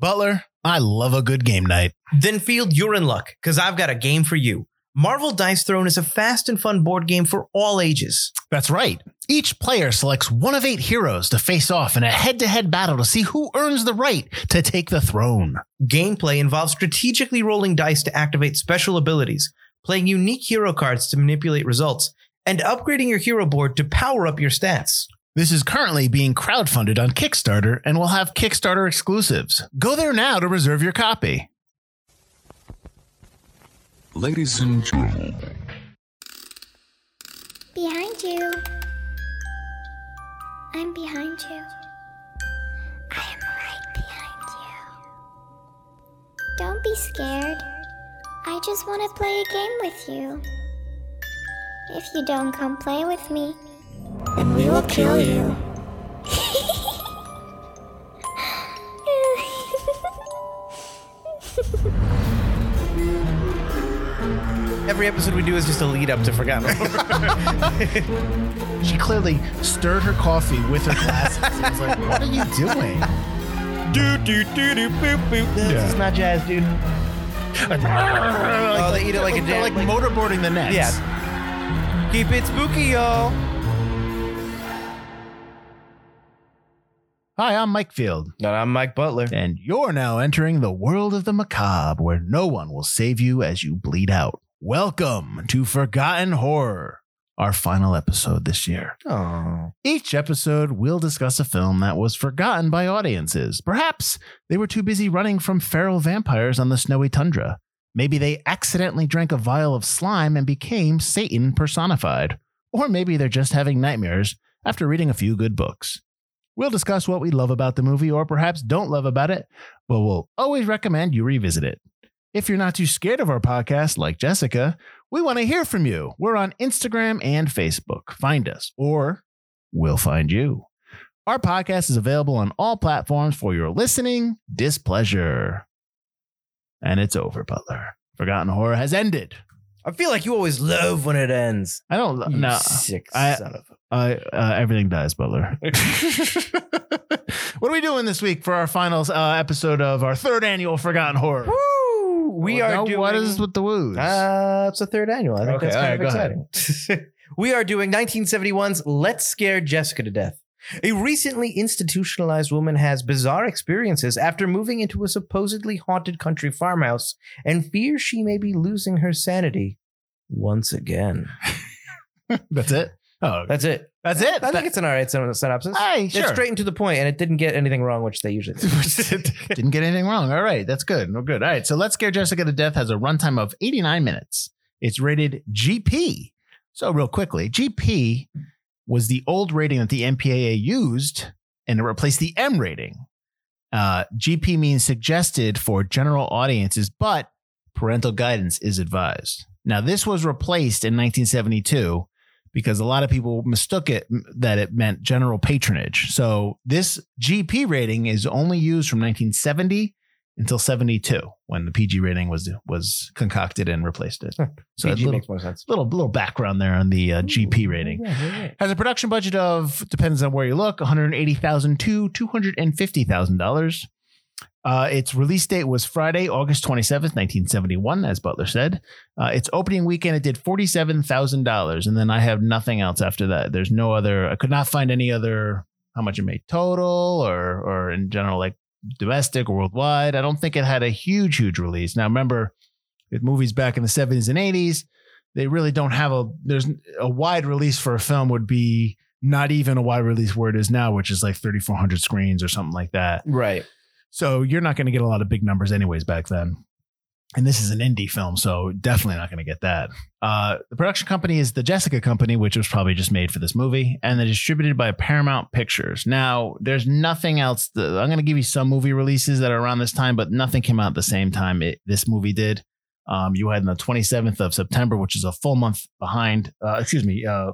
Butler, I love a good game night. Then Field, you're in luck, because I've got a game for you. Marvel Dice Throne is a fast and fun board game for all ages. That's right. Each player selects one of eight heroes to face off in a head to head battle to see who earns the right to take the throne. Gameplay involves strategically rolling dice to activate special abilities, playing unique hero cards to manipulate results, and upgrading your hero board to power up your stats. This is currently being crowdfunded on Kickstarter and will have Kickstarter exclusives. Go there now to reserve your copy. Ladies and gentlemen, Behind you. I'm behind you. I am right behind you. Don't be scared. I just want to play a game with you. If you don't come play with me, then we will kill you. Every episode we do is just a lead up to Forgotten She clearly stirred her coffee with her glasses. and was like, What are you doing? do, do, do, do, boop, boop. This Yeah. is not jazz, dude. oh, they eat it like a They're jam. like motorboarding the nets. Yeah. Keep it spooky, y'all. Hi, I'm Mike Field. And I'm Mike Butler. And you're now entering the world of the macabre where no one will save you as you bleed out. Welcome to Forgotten Horror, our final episode this year. Oh. Each episode, we'll discuss a film that was forgotten by audiences. Perhaps they were too busy running from feral vampires on the snowy tundra. Maybe they accidentally drank a vial of slime and became Satan personified. Or maybe they're just having nightmares after reading a few good books. We'll discuss what we love about the movie or perhaps don't love about it, but we'll always recommend you revisit it. If you're not too scared of our podcast, like Jessica, we want to hear from you. We're on Instagram and Facebook. Find us, or we'll find you. Our podcast is available on all platforms for your listening displeasure. And it's over, Butler. Forgotten Horror has ended. I feel like you always love when it ends. I don't You know. sick I- son of a. I, uh, everything dies, Butler. what are we doing this week for our final uh, episode of our third annual Forgotten Horror? Woo! We Well, are now doing. What is with the woos? Uh, it's the third annual. I think Okay, that's kind right, of exciting. we are doing 1971's Let's Scare Jessica to Death. A recently institutionalized woman has bizarre experiences after moving into a supposedly haunted country farmhouse and fears she may be losing her sanity once again. That's it. Oh, That's it. that's it. I think it's an all right syn- synopsis. Hey, It's sure. straight and to the point, and it didn't get anything wrong, which they usually do. Didn't get anything wrong. All right, that's good. No good. All right, so Let's Scare Jessica to Death has a runtime of 89 minutes. It's rated GP. So real quickly, GP was the old rating that the MPAA used, and it replaced the M rating. Uh, GP means suggested for general audiences, but parental guidance is advised. Now, this was replaced in 1972 because a lot of people mistook it that it meant general patronage. So this GP rating is only used from 1970 until 72 when the PG rating was was concocted and replaced it. So a PG little, makes more sense. little little background there on the uh, GP rating. Yeah, yeah, yeah. Has a production budget of depends on where you look, one hundred eighty thousand to two hundred and fifty thousand dollars. Uh, its release date was Friday, August twenty seventh, nineteen seventy one, as Butler said. Uh, its opening weekend, it did forty seven thousand dollars, and then I have nothing else after that. There's no other. I could not find any other how much it made total, or or in general, like domestic or worldwide. I don't think it had a huge, huge release. Now, remember, with movies back in the seventies and eighties, they really don't have a there's a wide release for a film would be not even a wide release where it is now, which is like 3,400 screens or something like that. Right. So you're not going to get a lot of big numbers anyways back then. And this is an indie film, so definitely not going to get that. Uh, the production company is the Jessica Company, which was probably just made for this movie, and they're distributed by Paramount Pictures. Now, there's nothing else. That, I'm going to give you some movie releases that are around this time, but nothing came out at the same time it, this movie did. Um, you had on the 27th of September, which is a full month behind. Uh, excuse me. Uh,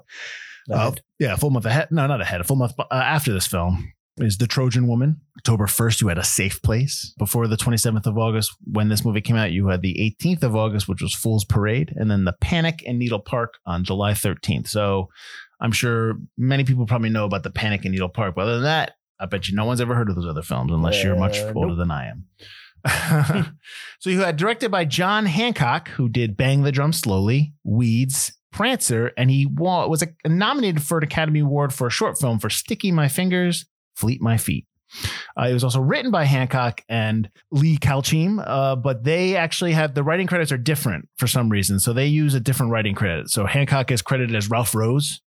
uh, yeah, a full month ahead. No, not ahead. A full month uh, after this film is The Trojan Woman. October 1st, you had A Safe Place. Before the 27th of August, when this movie came out, you had the 18th of August, which was Fool's Parade, and then The Panic in Needle Park on July 13th. So I'm sure many people probably know about The Panic in Needle Park. But other than that, I bet you no one's ever heard of those other films unless you're much Uh, older nope. than I am. so you had directed by John Hancock, who did Bang the Drum Slowly, Weeds, Prancer, and he was a- nominated for an Academy Award for a short film for Sticky My Fingers, Fleet My Feet. Uh, it was also written by Hancock and Lee Kalcheim, uh, but they actually have the writing credits are different for some reason. So they use a different writing credit. So Hancock is credited as Ralph Rose,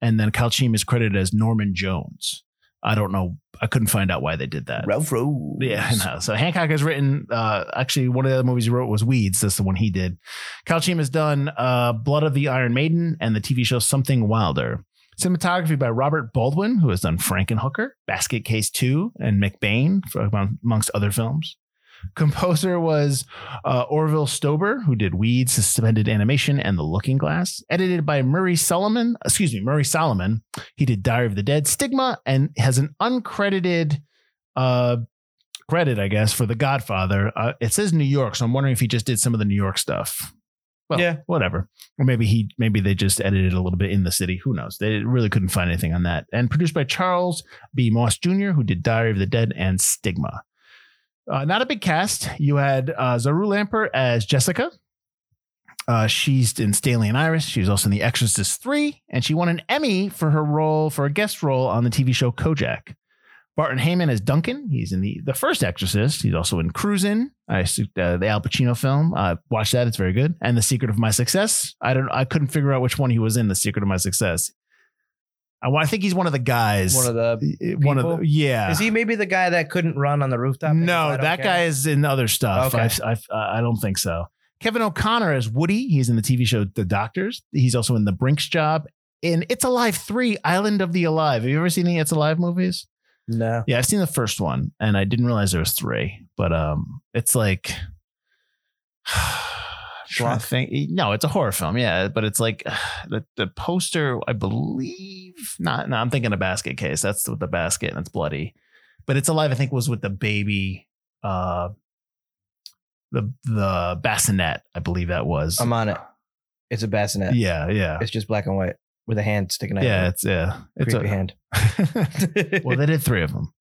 and then Kalcheim is credited as Norman Jones. I don't know. I couldn't find out why they did that. Ralph Rose. Yeah, know. So Hancock has written. Uh, actually, one of the other movies he wrote was Weeds. That's the one he did. Kalcheim has done uh, Blood of the Iron Maiden and the TV show Something Wilder. Cinematography by Robert Baldwin, who has done Frankenhooker, Basket Case Two, and McBain, amongst other films. Composer was uh, Orville Stoeber, who did Weeds, Suspended Animation, and The Looking Glass. Edited by Murray Solomon. Excuse me, Murray Solomon. He did Diary of the Dead, Stigma, and has an uncredited uh, credit, I guess, for The Godfather. Uh, it says New York, so I'm wondering if he just did some of the New York stuff. Well, Yeah. whatever. Or maybe he maybe they just edited a little bit in the city. Who knows? They really couldn't find anything on that. And produced by Charles B. Moss Jr., who did Diary of the Dead and Stigma. Uh, not a big cast. You had uh, Zohra Lampert as Jessica. Uh, she's in Stanley and Iris. She was also in The Exorcist 3, and she won an Emmy for her role for a guest role on the TV show Kojak. Barton Heyman as Duncan. He's in the, the first Exorcist. He's also in Cruisin', I uh, the Al Pacino film. Uh, watch that; it's very good. And The Secret of My Success. I don't. I couldn't figure out which one he was in. The Secret of My Success. I, I think he's one of the guys. One of the. one of the yeah. Is he maybe the guy that couldn't run on the rooftop? No, that care? guy is in other stuff. Okay. I've, uh, I don't think so. Kevin O'Connor as Woody. He's in the TV show The Doctors. He's also in The Brinks Job. In It's Alive 3, Island of the Alive. Have you ever seen any It's Alive movies? No. Yeah, I've seen the first one and I didn't realize there was three. But um it's like think. No, it's a horror film, yeah. But it's like the, the poster, I believe not no, I'm thinking a basket case. That's with the basket and it's bloody. But it's alive, I think, was with the baby uh the the bassinet, I believe that was. I'm on it. It's a bassinet. yeah, yeah. It's just black and white with a hand sticking out. Yeah, it's yeah. It's creepy a hand. well, they did three of them.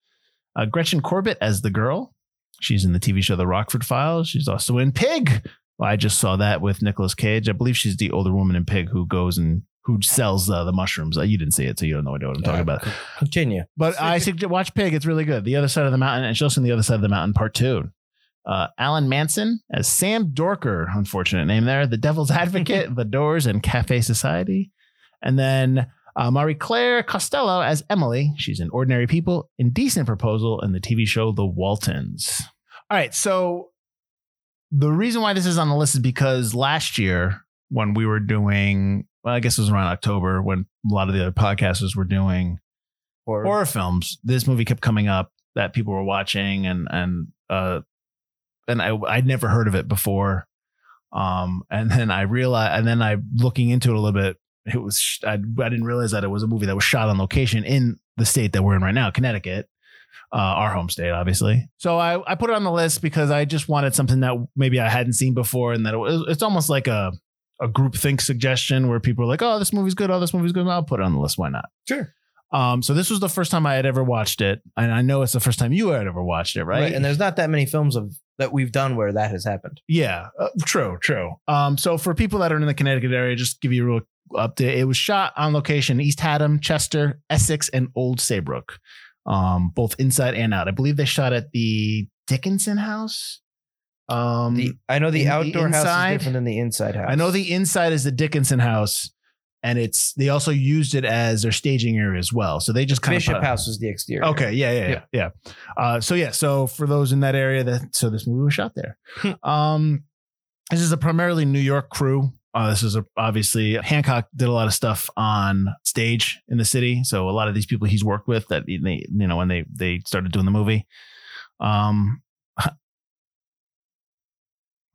Uh, Gretchen Corbett as the girl. She's in the TV show The Rockford Files. She's also in Pig. Well, I just saw that with Nicolas Cage. I believe she's the older woman in Pig who goes and who sells uh, the mushrooms. Uh, you didn't see it, so you don't know what I'm talking Uh, about. Continue. But I suggest watch Pig. It's really good. The other side of the mountain, and she's also in the other side of the mountain, part two. Uh, Alan Manson as Sam Dorker, unfortunate name there. The Devil's Advocate, The Doors, and Cafe Society. And then uh, Mariclare Costello as Emily. She's in Ordinary People, Indecent Proposal, and the TV show The Waltons. All right. So the reason why this is on the list is because last year, when we were doing, well, I guess it was around October when a lot of the other podcasters were doing Or, horror films, this movie kept coming up that people were watching and and uh and I I'd never heard of it before. Um and then I realized and then I looking into it a little bit, it was I, I didn't realize that it was a movie that was shot on location in the state that we're in right now, Connecticut. Uh, our home state, obviously. So I, I put it on the list because I just wanted something that maybe I hadn't seen before, and that it was, it's almost like a a group think suggestion where people are like, "Oh, this movie's good. Oh, this movie's good. I'll put it on the list. Why not?" sure. Um, so this was the first time I had ever watched it, and I know it's the first time you had ever watched it, right? Right. And there's not that many films of that we've done where that has happened. yeah, uh, true, true. Um, so for people that are in the Connecticut area, just give you a real update. It was shot on location: East Haddam, Chester, Essex, and Old Saybrook, um, both inside and out. I believe they shot at the Dickinson House. Um, The I know the in the outdoor house is different than the inside house. I know the inside is the Dickinson House, and it's they also used it as their staging area as well. So they just kind Bishop of House was the exterior. Okay, yeah, yeah, yeah, yeah. Uh, so yeah, so for those in that area, that so this movie was shot there. um, this is a primarily New York crew. Uh, this is a, obviously Hancock did a lot of stuff on stage in the city, so a lot of these people he's worked with that they, you know when they they started doing the movie. Um, I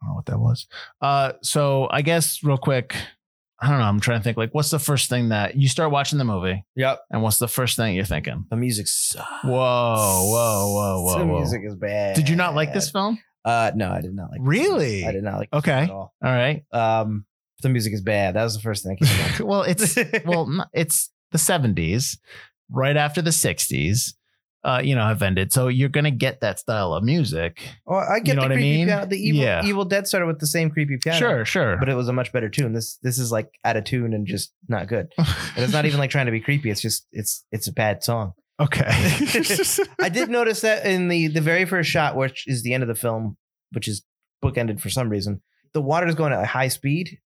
don't know what that was. Uh, so I guess real quick, I don't know. I'm trying to think like, what's the first thing that you start watching the movie, Yep. and what's the first thing you're thinking? The music sucks. Whoa, whoa, whoa, whoa, The whoa. music is bad. Did you not like this film? Uh, no, I did not like. Really? I did not like. this Okay. all. All right. Um, the music is bad. That was the first thing. I well, it's well, it's the 70s, right after the 60s. uh, you know, have ended. So you're gonna get that style of music. Oh, I get You know the what I mean? piano. The evil, Yeah. evil Dead started with the same creepy piano. Sure, sure. but it was a much better tune. This this is like out of tune and just not good. And it's not even like trying to be creepy. It's just it's it's a bad song. okay. I did notice that in the the very first shot, which is the end of the film, which is bookended for some reason, the water is going at a high speed,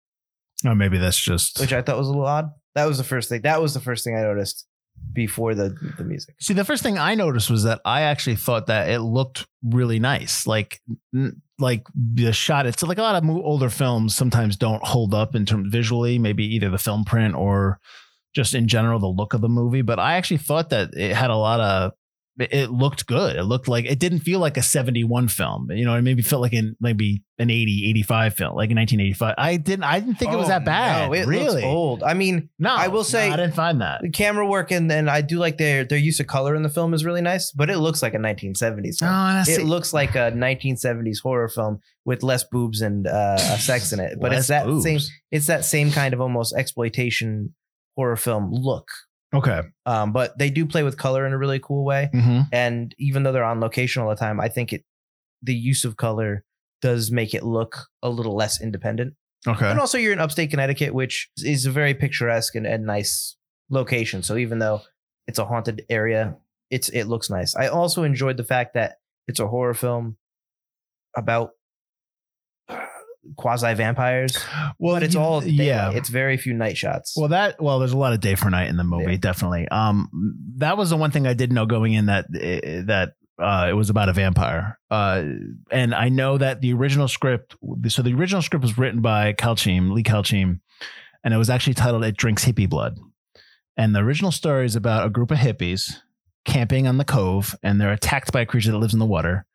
oh, maybe that's just. which I thought was a little odd. That was the first thing. That was the first thing I noticed before the the music. See, the first thing I noticed was that I actually thought that it looked really nice. Like, like the shot. It's like a lot of older films sometimes don't hold up in terms visually. Maybe either the film print or just in general the look of the movie. But I actually thought that it had a lot of. It looked good. It looked like it didn't feel like a 71 film. You know, it maybe felt like in maybe an 80, 85 film, like in 1985. I didn't I didn't think it was Oh, that bad. No, it really? old. I mean, No, I will say- no, I didn't find that. the camera work and and I do like their their use of color in the film is really nice, but it looks like a 1970s film. Oh, and I see- it looks like a 1970s horror film with less boobs and uh, sex in it. But it's that boobs. same it's that same kind of almost exploitation horror film look. Okay. Um, but they do play with color in a really cool way. hmm And even though they're on location all the time, I think it the use of color does make it look a little less independent. Okay. And also, you're in upstate Connecticut, which is a very picturesque and, and nice location. So even though it's a haunted area, it's it looks nice. I also enjoyed the fact that it's a horror film about quasi vampires, Well, but it's you- all daylight. yeah. It's very few night shots. Well, that well, there's a lot of day for night in the movie, Yeah. definitely. Um, that was the one thing I didn't know going in that eh, that uh, it was about a vampire. Uh, and I know that the original script. So the original script was written by Kalcheim, Lee Kalcheim, and it was actually titled "It Drinks Hippie Blood." And the original story is about a group of hippies camping on the cove, and they're attacked by a creature that lives in the water.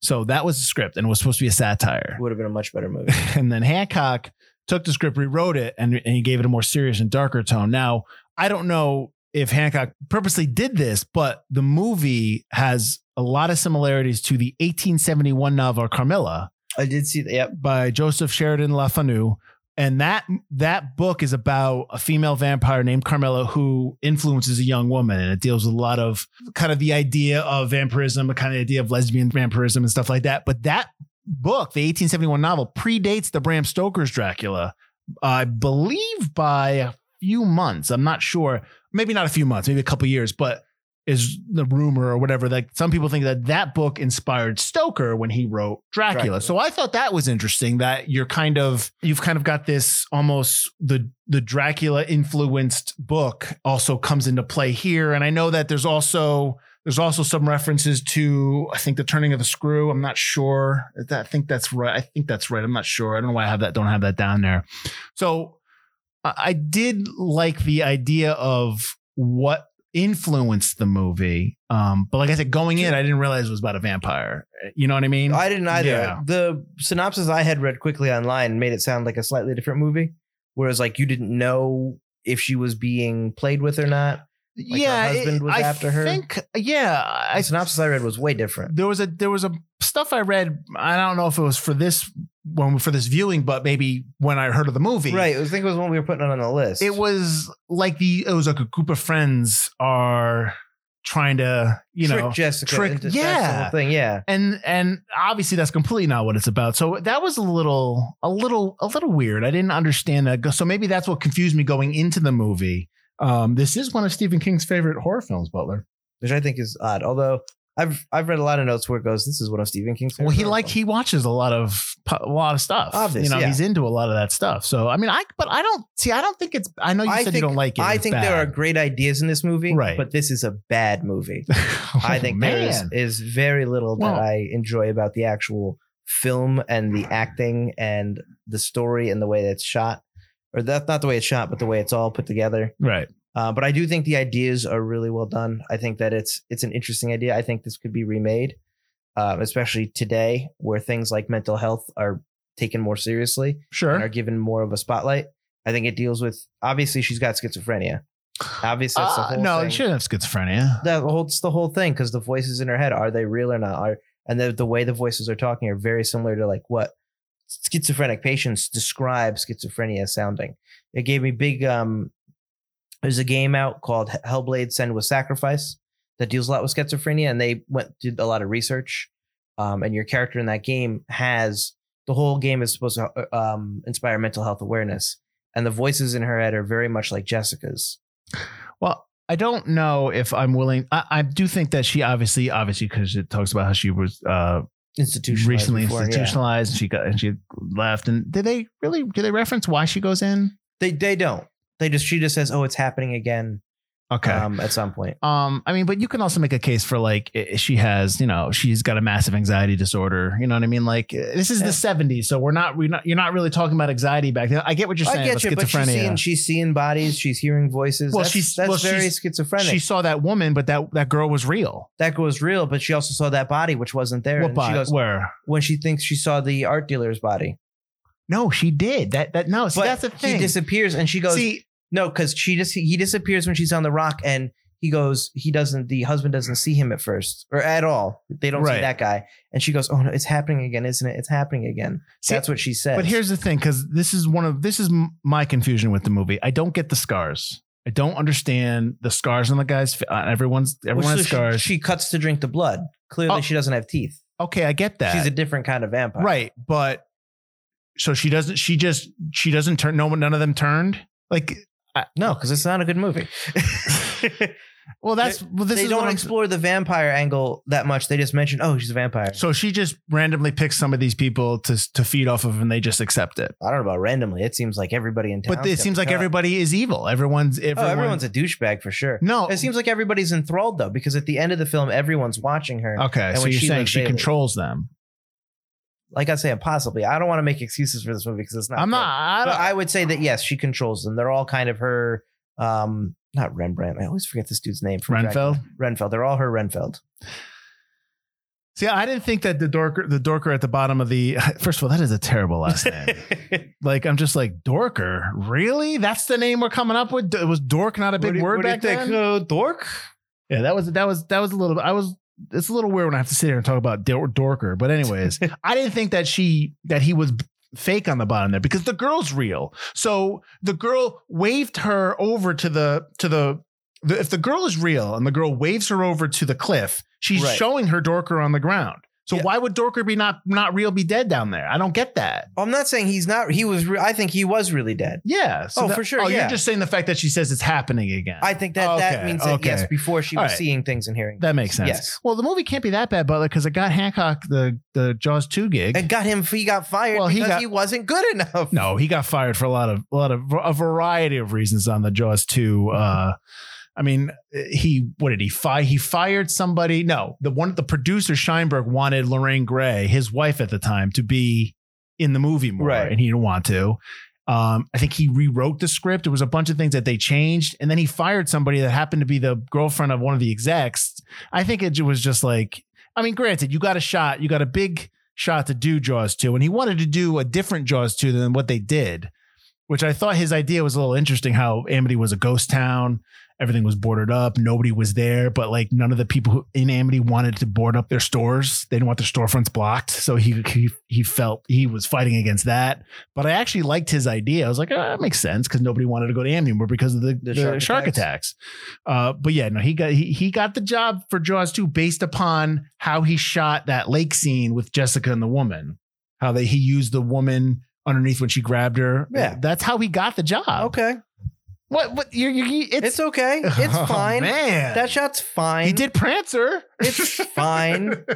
So that was the script, and it was supposed to be a satire would have been a much better movie. and then Hancock took the script, rewrote it, and, and he gave it a more serious and darker tone. Now, I don't know if Hancock purposely did this, but the movie has a lot of similarities to the 1871 novel Carmilla I did see that. Yep. by Joseph Sheridan Le Fanu. And that that book is about a female vampire named Carmilla who influences a young woman, and it deals with a lot of kind of the idea of vampirism, the kind of idea of lesbian vampirism and stuff like that. But that book, the 1871 novel, predates the Bram Stoker's Dracula, I believe by a few months. I'm not sure, maybe not a few months, maybe a couple years, but is the rumor or whatever that some people think that that book inspired Stoker when he wrote Dracula. Dracula. So I thought that was interesting that you're kind of you've kind of got this almost the the Dracula influenced book also comes into play here and I know that there's also there's also some references to I think the turning of the screw. I'm not sure. I think that's right. I think that's right. I'm not sure. I don't know why I have that don't have that down there. So I I did like the idea of what influenced the movie. Um, but like I said, going in, I didn't realize it was about a vampire. You know what I mean? I didn't either. Yeah. The synopsis I had read quickly online made it sound like a slightly different movie, whereas like you didn't know if she was being played with or not. Like her yeah, husband was I after her? Think, yeah, The synopsis I read was way different. there was a there was a stuff I read. I don't know if it was for this when for this viewing, but maybe when I heard of the movie, Right. I think it was when we were putting it on the list. It was like the it was like a group of friends are trying to you trick know Jessica. trick- yeah. thing. Yeah. and and obviously that's completely not what it's about so that was a little a little a little weird i didn't understand that so maybe that's what confused me going into the movie um this is one of stephen king's favorite horror films butler Which I think is odd. Although I've I've read a lot of notes where it goes, "This is one of Stephen King's." well he like he watches a lot of a lot of stuff Obvious, you know yeah. he's into a lot of that stuff so i mean i but i don't see i don't think it's i know you I said think, you don't like it I It's think there are great ideas in this movie, Right. But this is a bad movie. Oh, I Oh, think there is, is very little Well- that I enjoy about the actual film and the acting and the story and the way that it's shot. Or that's not the way it's shot, but the way it's all put together. right Uh, but I do think the ideas are really well done. I think that it's it's an interesting idea. I think this could be remade, um, especially today where things like mental health are taken more seriously sure, and are given more of a spotlight. I think it deals with obviously she's got schizophrenia. Obviously, that's the Uh, whole no thing. it shouldn't have schizophrenia That holds the whole thing because the voices in her head are they real or not? Are and the the way the voices are talking are very similar to like what schizophrenic patients describe schizophrenia sounding. It gave me big um. There's a game out called Hellblade: Senua's Sacrifice that deals a lot with schizophrenia, and they went did a lot of research. Um, and your character in that game has the whole game is supposed to uh, um, inspire mental health awareness, and the voices in her head are very much like Jessica's. Well, I don't know if I'm willing. I, I do think that she obviously, obviously, because it talks about how she was uh, Institutionalized recently before, yeah. institutionalized. And she got and she left. And did they really? Do they reference why she goes in? They they don't. They just she just says, "Oh, it's happening again." Okay. Um, at some point. Um, I mean, but you can also make a case for like she has, you know, she's got a massive anxiety disorder. You know what I mean? Like uh, this is Yeah. the '70s, so we're not, we're not, you're not really talking about anxiety back then. I get what you're saying. I get you, but she's seeing she's seeing bodies, she's hearing voices. Well, that's, she's- that's well, very she's- schizophrenic. she saw that woman, but that that girl was real. that girl was real, but she also saw that body, which wasn't there. What and body? she goes Where? when she thinks she saw the art dealer's body, No, she did. That that no. See, but that's the thing. he disappears, and she goes See, no, because she just he disappears when she's on the rock, and he goes he doesn't the husband doesn't see him at first or at all. They don't see Right. that guy, and she goes, oh no, it's happening again, isn't it? It's happening again. See, That's what she says. But here's the thing, because this is one of this is m- my confusion with the movie. I don't get the scars. I don't understand the scars on the guy's. fa- Uh, everyone's Well, so she- scars. She, cuts to drink the blood. Clearly, Oh. she doesn't have teeth. okay, I get that. She's a different kind of vampire. right, but so she doesn't. She just she doesn't turn. No one, none of them turned. Like, No, because it's not a good movie. well, that's well, this they is don't explore the vampire angle that much. They just mention, oh, she's a vampire. So she just randomly picks some of these people to to feed off of, and they just accept it. I don't know about randomly. It seems like everybody in town. But it seems like everybody is evil. Everyone's Oh, everyone's a douchebag for sure. no. It seems like everybody's enthralled though, because at the end of the film, everyone's watching her. okay. and So you're she saying she daily. controls them. Like I say, possibly. I don't want to make excuses for this movie because it's not. I'm not. I But I would say that yes, she controls them. They're all kind of her. Um, not Rembrandt. I always forget this dude's name. from Renfield. Dracula. Renfield. They're all her Renfield. See, I didn't think that the dorker, the dorker at the bottom of the. First of all, that is a terrible last name. like, I'm just like dorker. Really? That's the name we're coming up with. It Was dork not a big word back then? Uh, dork. Yeah, that was that was that was a little. I was. It's a little weird when I have to sit here and talk about dor- dorker. But anyways, I didn't think that she that he was fake on the bottom there because the girl's real. So the girl waved her over to the to the. the if the girl is real and the girl waves her over to the cliff, she's Right. showing her Dorker on the ground. So Yeah. why would Dorker be not not real be dead down there? I don't get that. I'm not saying he's not. He was. Re- I think he was really dead. Yeah. So Oh, that- for sure, Oh, yeah. you're just saying the fact that she says it's happening again. I think that that means that okay. yes, before she All was right. seeing things and hearing. that makes sense. Yes. Well, the movie can't be that bad, Butler, because it got Hancock the the Jaws two gig. and got him. He got fired Well, he because got- he wasn't good enough. No, he got fired for a lot of a lot of a variety of reasons on the Jaws 2. Uh I mean, he what did he fire? He fired somebody. No, the one the producer Sheinberg wanted Lorraine Gary, his wife at the time, to be in the movie more, Right. and he didn't want to. Um, I think he rewrote the script. There was a bunch of things that they changed, and then he fired somebody that happened to be the girlfriend of one of the execs. I think it was just like, I mean, granted, you got a shot, you got a big shot to do Jaws 2, and he wanted to do a different Jaws 2 than what they did, which I thought his idea was a little interesting how Amity was a ghost town. Everything was boarded up. Nobody was there, but like none of the people who, in Amity wanted to board up their stores. They didn't want their storefronts blocked. So he, he he felt he was fighting against that. But I actually liked his idea. I was like, oh, that makes sense because nobody wanted to go to Amity more because of the, The the, shark shark, attacks. attacks. Uh, but yeah, no, he got he he got the job for Jaws 2 based upon how he shot that lake scene with Jessica and the woman. How they he used the woman underneath when she grabbed her. Yeah. that's how he got the job. Okay, What what you're, you it's, it's, okay. It's Oh, fine. man. That shot's fine. he did Prancer. It's fine.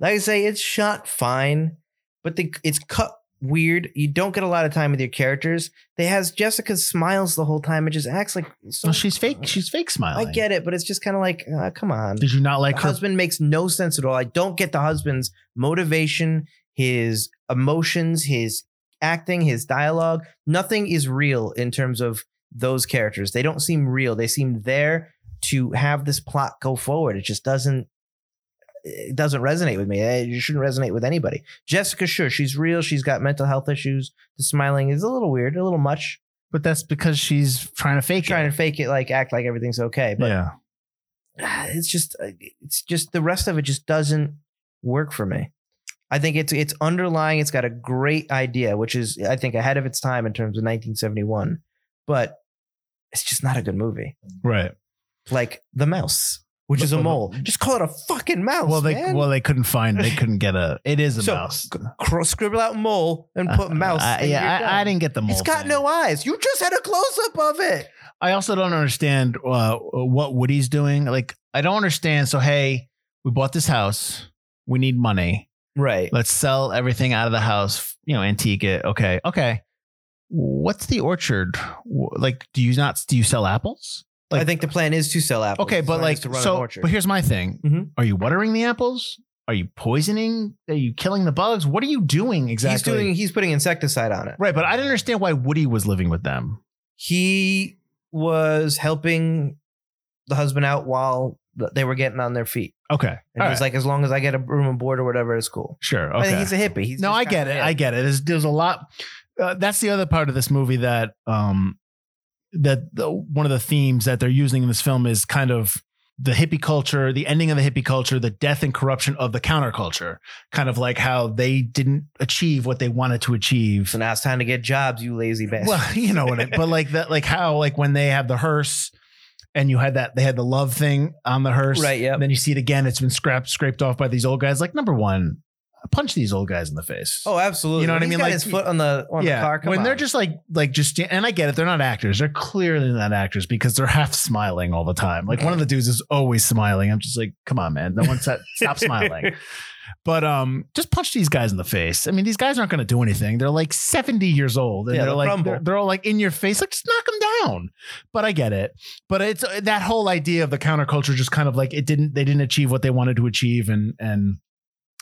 like I say, it's shot fine, but the it's cut weird. You don't get a lot of time with your characters. They has Jessica smiles the whole time and just acts like so. well, she's fake. She's fake smile. I smiling. get it, but it's just kind of like, uh, come on. Did you not like the her? husband makes no sense at all. I don't get the husband's motivation, his emotions, his acting, his dialogue. Nothing is real in terms of those characters. They don't seem real. They seem there to have this plot go forward. It just doesn't. It doesn't resonate with me. It shouldn't resonate with anybody. Jessica, sure, she's real. She's got mental health issues. The smiling is a little weird, a little much. But that's because she's trying to fake Trying it. to fake it, like act like everything's okay. But yeah. it's just uh, it's just the rest of it just doesn't work for me. I think it's it's underlying. It's got a great idea, which is I think ahead of its time in terms of 1971, but it's just not a good movie. Right. Like The Mouse. which is a mole. Just call it a fucking mouse. well, they man. well they couldn't find. They couldn't get a. It is a So, mouse. Cr- scribble out mole and put Uh, mouse. I- and yeah. I, I didn't get the mole. It's got thing. no eyes. You just had a close up of it. I also don't understand uh, what Woody's doing. Like, I don't understand. So, hey, we bought this house. We need money. Right. Let's sell everything out of the house. You know, antique it. Okay, okay. What's the orchard? Like, do you not? Do you sell apples? Like- I think the plan is to sell apples. Okay, but like, is to run an so. orchard. But here's my thing: Mhm. Are you watering the apples? Are you poisoning? Are you killing the bugs? What are you doing exactly? he's doing. He's putting insecticide on it. right, but I didn't understand why Woody was living with them. He was helping the husband out while they were getting on their feet. Okay, And All he's right. like, as long as I get a room and board or whatever, it's cool. sure. I Okay, think he's a hippie. He's no, I get it. I get it. There's, there's a lot. Uh, that's the other part of this movie that um that the, one of the themes that they're using in this film is kind of the hippie culture, the ending of the hippie culture, the death and corruption of the counterculture. Kind of like how they didn't achieve what they wanted to achieve. So now it's time to get jobs, you lazy bastard. Well, you know what? But like that, like how like when they have the hearse. And you had that they had the love thing on the hearse, Right, Yeah. Then you see it again. It's been scrapped, scraped off by these old guys. Like number one, punch these old guys in the face. oh, absolutely. You know what I mean? Got Like- his foot on the on the car. Come when they're just like like just and I get it, they're not actors. They're clearly not actors because they're half smiling all the time. Like one of the dudes is always smiling. I'm just like, come on, man. No one said stop smiling. But um, just punch these guys in the face. I mean, these guys aren't going to do anything. They're like 70 years old, and Yeah, they're like they're, they're all like in your face. Like just knock them down. But I get it. But it's uh, that whole idea of the counterculture, just kind of like it didn't. They didn't achieve what they wanted to achieve, and and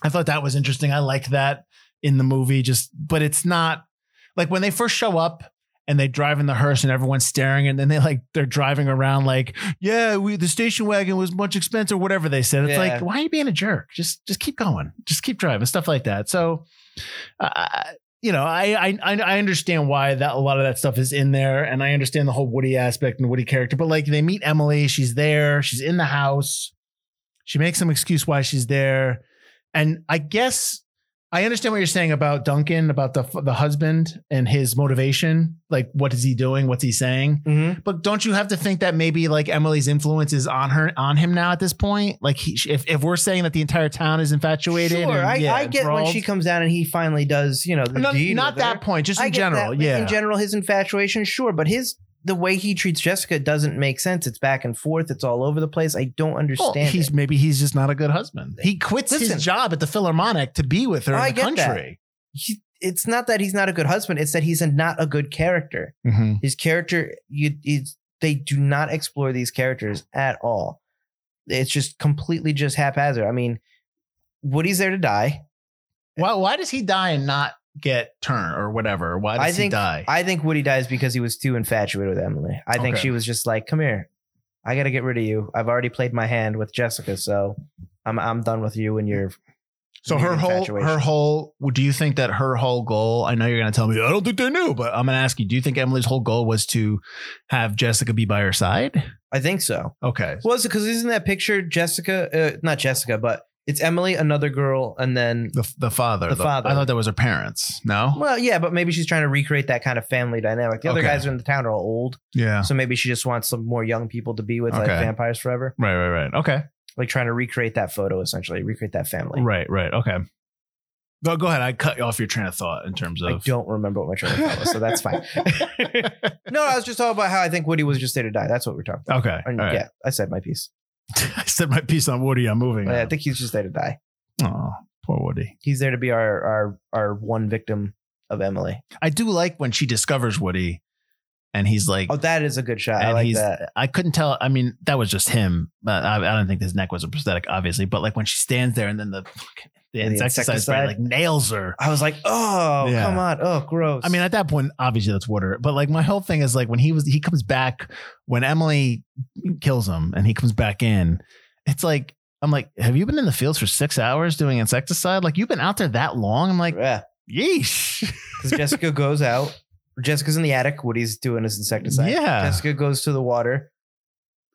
I thought that was interesting. I liked that in the movie. Just, but it's not like when they first show up and they drive in the hearse and everyone's staring, and then they like they're driving around like, yeah, we the station wagon was much expensive, whatever they said. It's Yeah. like, why are you being a jerk? Just just keep going, just keep driving, stuff like that. So, uh, you know, I, I I I understand why that a lot of that stuff is in there, and I understand the whole Woody aspect and Woody character. But like, they meet Emily, she's there, she's in the house, she makes some excuse why she's there, and I guess I understand what you're saying about Duncan, about the the husband and his motivation. Like, what is he doing? What's he saying? Mhm. But don't you have to think that maybe like Emily's influence is on her on him now at this point? Like, he, if if we're saying that the entire town is infatuated, Sure, and, I, yeah, I get when she comes down and he finally does, you know, the No, deed not that her. point, just I in general. that, yeah, In general, his infatuation, sure, but his the way he treats Jessica doesn't make sense. It's back and forth. It's all over the place. I don't Well, understand. he's it. maybe he's just not a good husband. He quits Listen. his job at the Philharmonic to be with her I in the get that. country. He- it's not that he's not a good husband. It's that he's a, not a good character. Mhm. His character, you, they do not explore these characters at all. It's just completely just haphazard. I mean, Woody's there to die. Why why does he die and not get turned or whatever? Why does I he think die? I think Woody dies because he was too infatuated with Emily. I think Okay. she was just like, "Come here, I got to get rid of you. I've already played my hand with Jessica, so I'm I'm done with you and your." So her whole infatuation." her whole do you think that her whole goal I know you're gonna tell me I don't think they knew, but I'm gonna ask you, do you think Emily's whole goal was to have Jessica be by her side? I think so. Okay. Was it because isn't that picture Jessica? Uh, not Jessica, but it's Emily, another girl, and then The the father. The father. I thought that was her parents. No? well, yeah, but maybe she's trying to recreate that kind of family dynamic. The other Okay. guys in the town are all old, Yeah. so maybe she just wants some more young people to be with, like Okay. vampires forever. Right, right, right. Okay. Like trying to recreate that photo, essentially recreate that family. Right, right. Okay. Go, go ahead. I cut you off your train of thought in terms of. I don't remember what my train of thought was, so that's fine. no, I was just talking about how I think Woody was just there to die. That's what we're talking about. Okay. And right. Yeah, I said my piece. I said my piece on Woody. I'm moving. I think he's just there to die. Oh, poor Woody. He's there to be our our our one victim of Emily. I do like when she discovers Woody and he's like Oh, that is a good shot. I like he's that. I couldn't tell. I mean, that was just him. I, I don't think his neck was a prosthetic, obviously. But like when she stands there and then the the, The insecticide spray like nails her. I was like, oh, Yeah. come on. Oh, gross. I mean, at that point, obviously that's water. But like my whole thing is like when he was he comes back when Emily kills him and he comes back in, it's like I'm like, have you been in the fields for six hours doing insecticide? Like you've been out there that long? I'm like, yeah. yeesh. Because Jessica goes out. Jessica's in the attic. Woody's doing his insecticide. Yeah. Jessica goes to the water.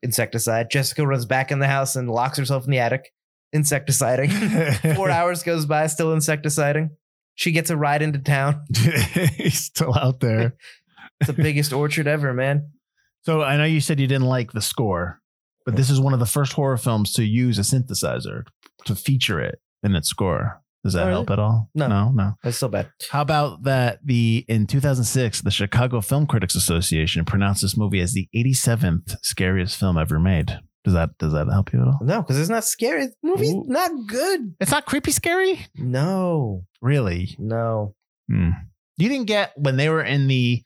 Insecticide. Jessica runs back in the house and locks herself in the attic. Insecticiding. Four hours goes by, still insecticiding. She gets a ride into town. He's still out there. It's the biggest orchard ever, man. So I know you said you didn't like the score. But this is one of the first horror films to use a synthesizer to feature it in its score. Does that Oh, really? help at all? No. no, no. That's still bad. How about that? The in 2006, the Chicago Film Critics Association pronounced this movie as the 87th scariest film ever made. Does that does that help you at all? No, because it's not scary. The movie's Ooh. not good. It's not creepy scary, No, really. no. Hmm. You didn't get when they were in the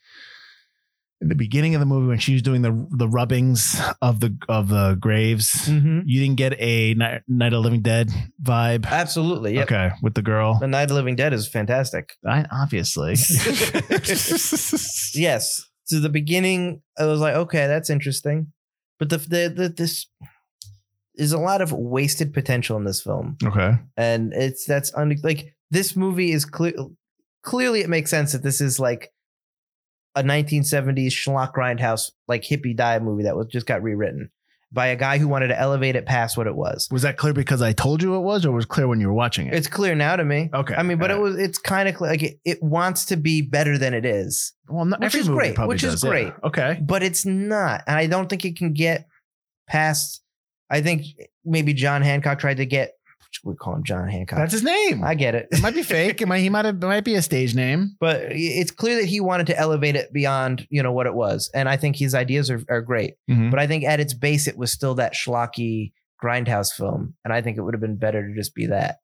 in the beginning of the movie when she was doing the the rubbings of the of the graves. Mm-hmm. You didn't get a Night, Night of the Living Dead vibe. Absolutely. Yep. Okay, with the girl. The Night of the Living Dead is fantastic. I, obviously. Yes. To the beginning, I was like, okay, that's interesting. But the the, the this is a lot of wasted potential in this film. okay. and it's that's un- like this movie is clear clearly it makes sense that this is like a 1970s schlock grindhouse like hippie dive movie that was just got rewritten by a guy who wanted to elevate it past what it was. Was that clear because I told you it was, or was it clear when you were watching it? It's clear now to me. okay. I mean, but it was it's kind of clear, like it, it wants to be better than it is, well, not which every is movie great, which is does, yeah. great. Okay. but it's not. And I don't think it can get past I think maybe John Hancock tried to get we call him John Hancock. That's his name. I get it. it might be fake. It might he might have it might be a stage name. but it's clear that he wanted to elevate it beyond you know what it was and i think his ideas are, are great Mhm. but i think at its base it was still that schlocky grindhouse film and i think it would have been better to just be that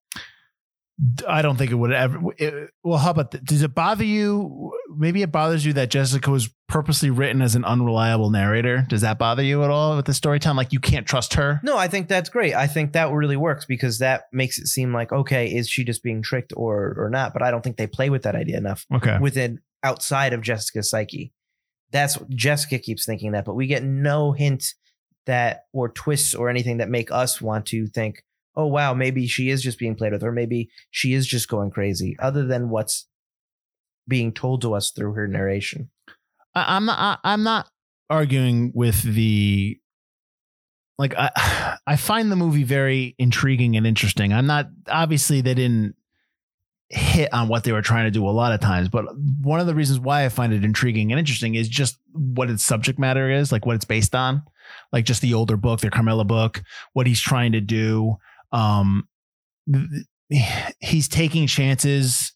I don't think it would ever. It, well, how about th- does it bother you? Maybe it bothers you that Jessica was purposely written as an unreliable narrator. Does that bother you at all with the storytelling? Like you can't trust her. no i think that's great i think that really works because that makes it seem like okay is she just being tricked or or not but i don't think they play with that idea enough Okay. within outside of jessica's psyche that's jessica keeps thinking that but we get no hint that or twists or anything that make us want to think oh wow maybe she is just being played with or maybe she is just going crazy other than what's being told to us through her narration I'm not. I'm not arguing with the. Like I, I find the movie very intriguing and interesting. I'm not obviously they didn't hit on what they were trying to do a lot of times, but one of the reasons why I find it intriguing and interesting is just what its subject matter is, like what it's based on, like just the older book, the Carmilla book, what he's trying to do. Um, he's taking chances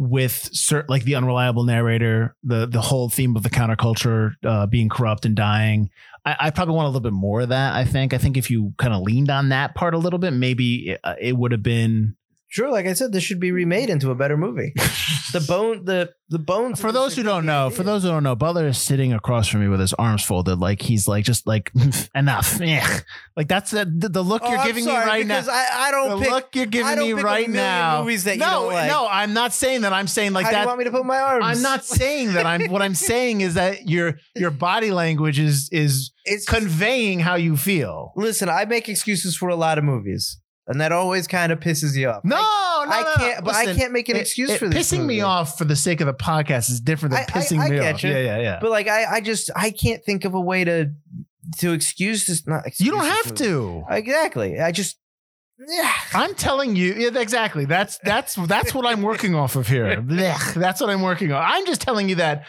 with certain like the unreliable narrator, the the whole theme of the counterculture uh, being corrupt and dying. I, I probably want a little bit more of that. I think. I think if you kind of leaned on that part a little bit, maybe it, uh, it would have been. Sure like i said this should be remade into a better movie the bone the the bones For those who don't the know, for those who don't know, Butler is sitting across from me with his arms folded, like he's like just like enough. Yeah. Like that's the the, the look Oh, you're giving sorry, me right now. I, I don't pick look you're giving me right now. movies that you no, like. no, I'm not saying that. I'm saying like how do that. you want me to put my arms I'm not saying that. I'm what I'm saying is that your your body language is is it's conveying how you feel. Listen, I make excuses for a lot of movies, and that always kind of pisses you off. No, I, no, I no. can't. But I can't make an it- excuse it- for this. Pissing me off for the sake of the podcast is different than I- pissing I me off. you. Yeah, yeah, yeah. But like, I, I just, I can't think of a way to to excuse this. Not excuse you don't have movie. to. Exactly. I just. Yeah. I'm telling you, yeah, exactly. That's that's that's what I'm working off of here. That's what I'm working on. I'm just telling you that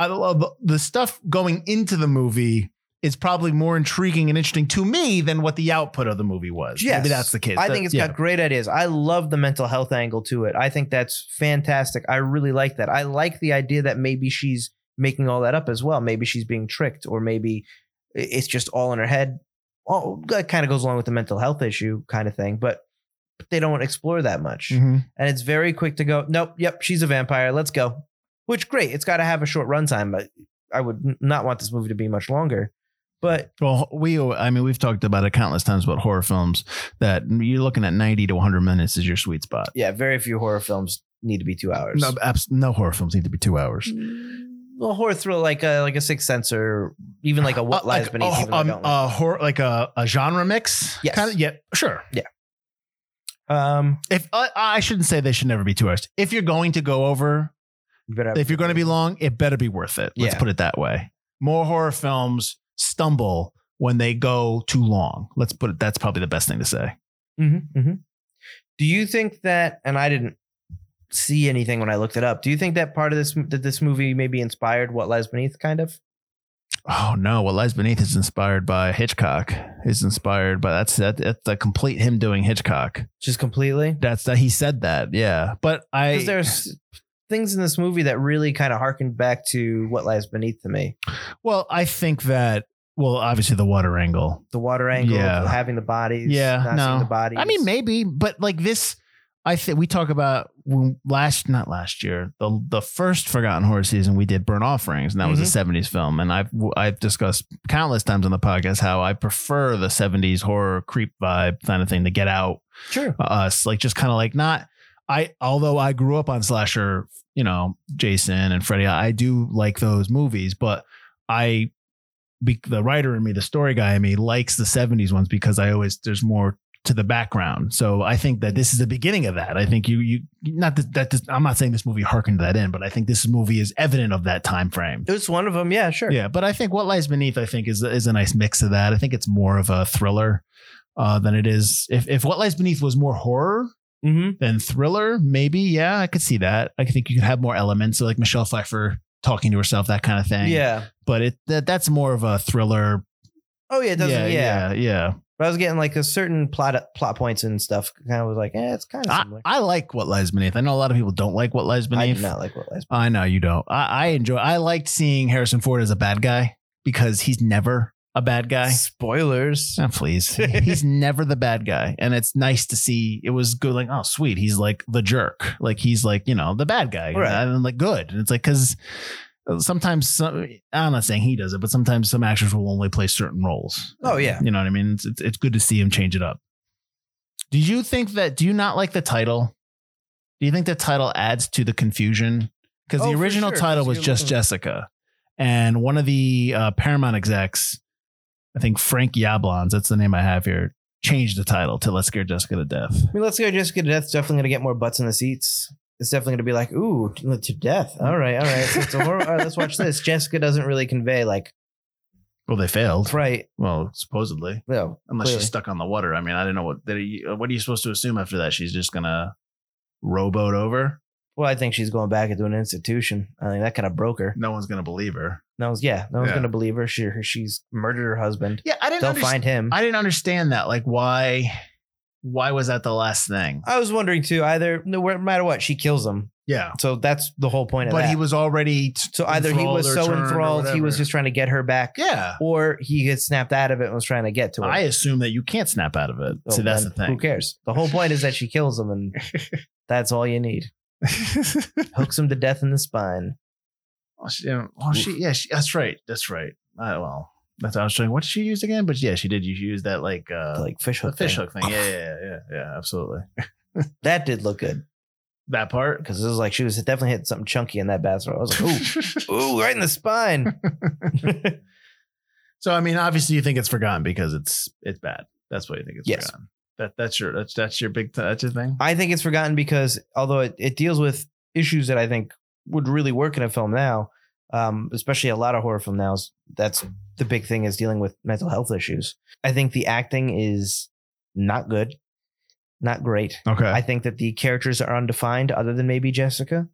uh, I love the stuff going into the movie is probably more intriguing and interesting to me than what the output of the movie was. Yes. Maybe that's the case. I That- think it's yeah. got great ideas. I love the mental health angle to it. I think that's fantastic. I really like that. I like the idea that maybe she's making all that up as well. Maybe she's being tricked, or maybe it's just all in her head. Oh, that kind of goes along with the mental health issue kind of thing, but they don't explore that much. Mhm. And it's very quick to go, nope, yep, she's a vampire. Let's go. Which great. It's got to have a short runtime, but I would not want this movie to be much longer. But Well, we, I mean, we've talked about it countless times about horror films that you're looking at 90 to 100 minutes is your sweet spot. yeah, very few horror films need to be two hours. No, abs- no horror films need to be two hours. Well, horror thrill like a like a Sixth Sense or even like a What Uh, Lies like, Beneath. a- even um, like a horror, like a, a genre mix. Yes. Kinda- yeah, sure. Yeah. um, If uh, I shouldn't say they should never be two hours. If you're going to go over, you if you're going to be long, it better be worth it. Let's Yeah. put it that way. More horror films stumble when they go too long. Let's put it. That's probably the best thing to say. Mhm, mhm. Do you think that? And I didn't see anything when I looked it up. Do you think that part of this that this movie maybe inspired What Lies Beneath? Kind of. Oh no! What lies beneath is inspired by Hitchcock. Is inspired by that's that. That's the complete him doing Hitchcock. Just completely. That's that he said that. Yeah, but I Because there's things in this movie that really kind of harkened back to what lies beneath to me. well, I think that well, obviously the water angle. The water angle, Yeah. having the bodies, Yeah, not no. seeing the bodies. I mean, maybe, but like this, I think we talk about when last, not last year, the the first Forgotten Horror season we did Burnt Offerings, and that was a '70s film, and I've I've discussed countless times on the podcast how I prefer the '70s horror creep vibe kind of thing to Get Out, Sure. uh, us, like just kind of like not. I although I grew up on slasher, you know, Jason and Freddy, I do like those movies, but I. Be, the writer in me, the story guy in me, likes the '70s ones because I always there's more to the background. So I think that this is the beginning of that. I think you you not that, that this, I'm not saying this movie harkened that in, but I think this movie is evident of that time frame. It's one of them. Yeah, sure. Yeah, but I think what lies beneath, I think, is is a nice mix of that. I think it's more of a thriller uh, than it is. If if what lies beneath was more horror Mm-hmm. than thriller, maybe yeah, I could see that. I think you could have more elements, so like Michelle Pfeiffer talking to herself, that kind of thing. Yeah. but it that, that's more of a thriller. Oh yeah, it doesn't. yeah, Yeah, yeah, yeah. But I was getting like a certain plot plot points and stuff. Kind of was like, eh, it's kind of I, similar. I like what lies beneath. I know a lot of people don't like what lies beneath. I, do not like what lies. I know you don't. I, I enjoy. I liked seeing Harrison Ford as a bad guy because he's never a bad guy. Spoilers. Oh, please, he's never the bad guy, and it's nice to see. It was good. Like, oh, sweet, he's like the jerk. Like he's like you know the bad guy, Right. and like good. And it's like because sometimes some, I'm not saying he does it, but sometimes some actors will only play certain roles. Oh, yeah. you know what I mean. It's it's, it's good to see him change it up. Do you think that? Do you not like the title? Do you think the title adds to the confusion? Because Oh, the original sure, title was just looking- Jessica, and one of the uh, Paramount execs, I think Frank Yablans, that's the name I have here, changed the title to "Let's Scare Jessica to Death." I mean, let's Scare Jessica to Death's definitely going to get more butts in the seats. It's definitely going to be like, ooh, to death. All right, all right. So it's a horror. All right, let's watch this. Jessica doesn't really convey like, Well, they failed. right? Well, supposedly, No, unless clearly. she's stuck on the water. I mean, I don't know what. He, what are you supposed to assume after that? She's just gonna rowboat over. Well, I think she's going back into an institution. I think that kind of broke her. No one's gonna believe her. No one's yeah, no one's Yeah. going to believe her. She she's murdered her husband. Yeah, I didn't. They'll understand. find him. I didn't understand that. Like, why? Why was that the last thing? I was wondering too. Either no no matter what, she kills him. Yeah, So that's the whole point of that. but that. he was already. t- so either he enthralled was or so turned or enthralled, he was whatever. just trying to get her back, Yeah, or he had snapped out of it and was trying to get to her. I assume that you can't snap out of it. Well, See, that's the then Who thing. cares? The whole point is that she kills him, and that's all you need. Hooks him to death in the spine. Oh, she, yeah, oh, she, yeah, she, that's right. That's right. Uh, well, that's what I was trying. What did she use again? But yeah, she did. Use that like uh, like fish the hook. fish thing. hook thing. Yeah, yeah, yeah, yeah, yeah. Absolutely. That did look good That part. because it was like she was definitely hitting something chunky in that bathroom. I was like, ooh, ooh, right in the spine. so I mean, obviously, you think it's forgotten because it's it's bad. That's what you think it's Yes. forgotten. That that's your that's that's your big that's your thing. I think it's forgotten because although it, it deals with issues that I think would really work in a film now, um, especially a lot of horror film nows, that's the big thing is dealing with mental health issues. I think the acting is not good, not great. Okay. I think that the characters are undefined, other than maybe Jessica.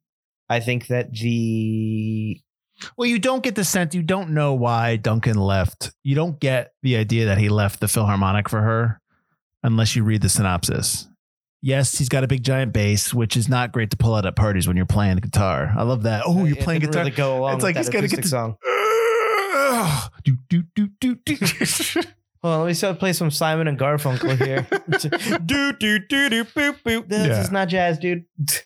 I think that the Well, you don't get the sense you don't know why Duncan left. You don't get the idea that he left the Philharmonic for her unless you read the synopsis. Yes, he's got a big giant bass, which is not great to pull out at parties when you're playing the guitar. I love that. Oh, you're it playing didn't guitar. Really go along It's like he's gotta get acoustic the- song. do, do, do, do, do. Hold on, let me start play some Simon and Garfunkel here. do do do do boop boop. This Yeah. is not jazz, dude.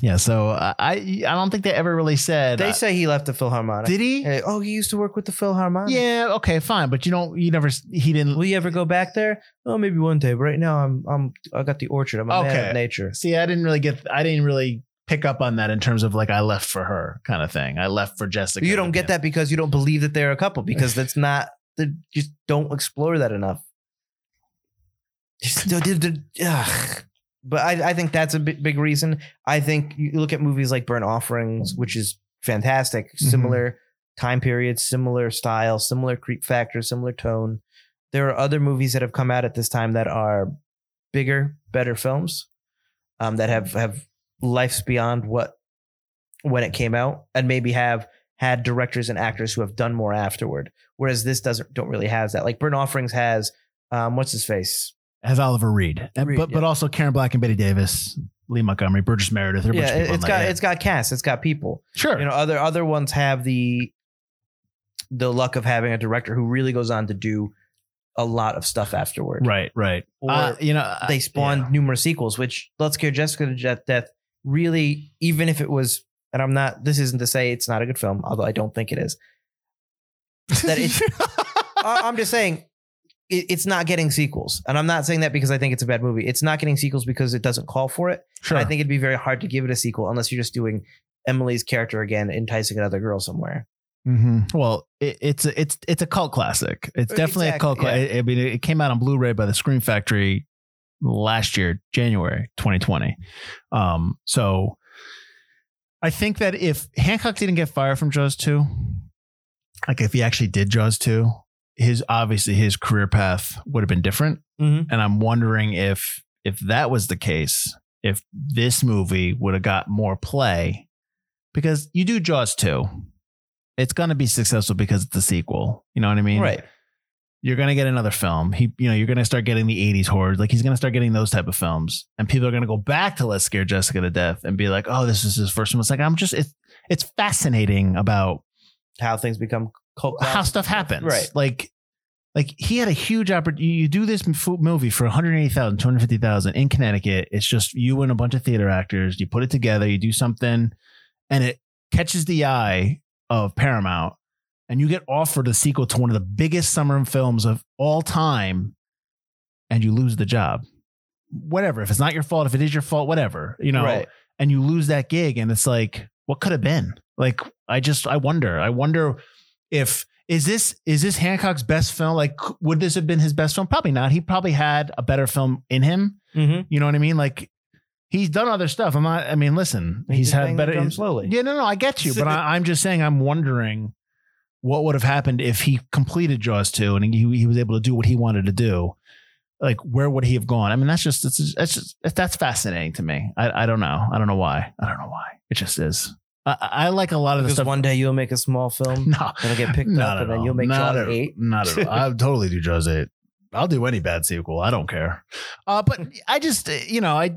yeah, so I I I don't think they ever really said. They uh, say he left the Philharmonic. did he? Uh, oh, he used to work with the Philharmonic. Yeah, okay, fine, but you don't. You never. He didn't. Will you ever go back there? Oh, maybe one day. But right now, I'm I'm I got the orchard. I'm a man Okay. of nature. See, I didn't really get. I didn't really pick up on that in terms of like I left for her kind of thing. I left for Jessica. You don't get that because you don't believe that they're a couple because that's not. They just don't explore that enough. Just- ugh. But I, I think that's a big, big reason. I think you look at movies like Burnt Offerings, which is fantastic, Mhm. similar time period, similar style, similar creep factor, similar tone. There are other movies that have come out at this time that are bigger, better films um, that have have lives beyond what when it came out, and maybe have had directors and actors who have done more afterward. Whereas this doesn't don't really have that. Like Burnt Offerings has um, what's his face? Has Oliver Reed, And- Reed, but but also Karen Black and Betty Davis, Lee Montgomery, Burgess Meredith. there a bunch Yeah, it's got that, it's got cast, it's got people. sure. You know, other other ones have the the luck of having a director who really goes on to do a lot of stuff afterward. right, right. Or Uh, you know, they spawned yeah. numerous sequels, which Let's Scare Jessica to Jet Death really, even if it was, and I'm not, this isn't to say it's not a good film, although I don't think it is. that it's- I'm just saying it, it's not getting sequels. And I'm not saying that because I think it's a bad movie. It's not getting sequels because it doesn't call for it. sure. And I think it'd be very hard to give it a sequel unless you're just doing Emily's character again, enticing another girl somewhere. hmm Well, it, it's a, it's it's a cult classic. It's definitely a cult. Exactly, Cla- I mean, it came out on Blu-ray by the Scream Factory last year, January 2020. Um, so I think that if Hancock didn't get fired from Jaws 2, like if he actually did Jaws 2, his obviously his career path would have been different. Mm-hmm. And I'm wondering if if that was the case, if this movie would have got more play, because you do Jaws 2. It's gonna be successful because it's the sequel. You know what I mean? Right. You're gonna get another film. He, you know, you're gonna start getting the '80s horror. Like he's gonna start getting those type of films, and people are gonna go back to Let's Scare Jessica to Death and be like, "Oh, this is his first one." It's like I'm just, it's it's fascinating about How things become how stuff happens. Right. Like, like he had a huge opportunity. You do this movie for 180,000, 250,000 in Connecticut. It's just you and a bunch of theater actors. You put it together, you do something, and it catches the eye of Paramount. And you get offered a sequel to one of the biggest summer films of all time, and you lose the job. Whatever. If it's not your fault, if it is your fault, whatever. You know, Right. and you lose that gig and it's like what could have been like i just i wonder i wonder if is this is this hancock's best film? Like would this have been his best film? Probably not. He probably had a better film in him. Mm-hmm. you know what i mean? Like he's done other stuff. I'm not i mean listen he's had better slowly. yeah no no i get you but I, i'm just saying i'm wondering what would have happened if he completed jaws 2 and he, he was able to do what he wanted to do. Like where would he have gone? I mean that's just it's, it's just that's fascinating to me. I, I don't know. I don't know why. I don't know why. It just is i, I like a lot of the Because stuff one day you'll make a small film no that'll get picked up, and then all. you'll make not Jaws at, eight. Not at all. I totally do Jaws eight. I'll do any bad sequel. I don't care. Uh, but I just, uh, you know, I,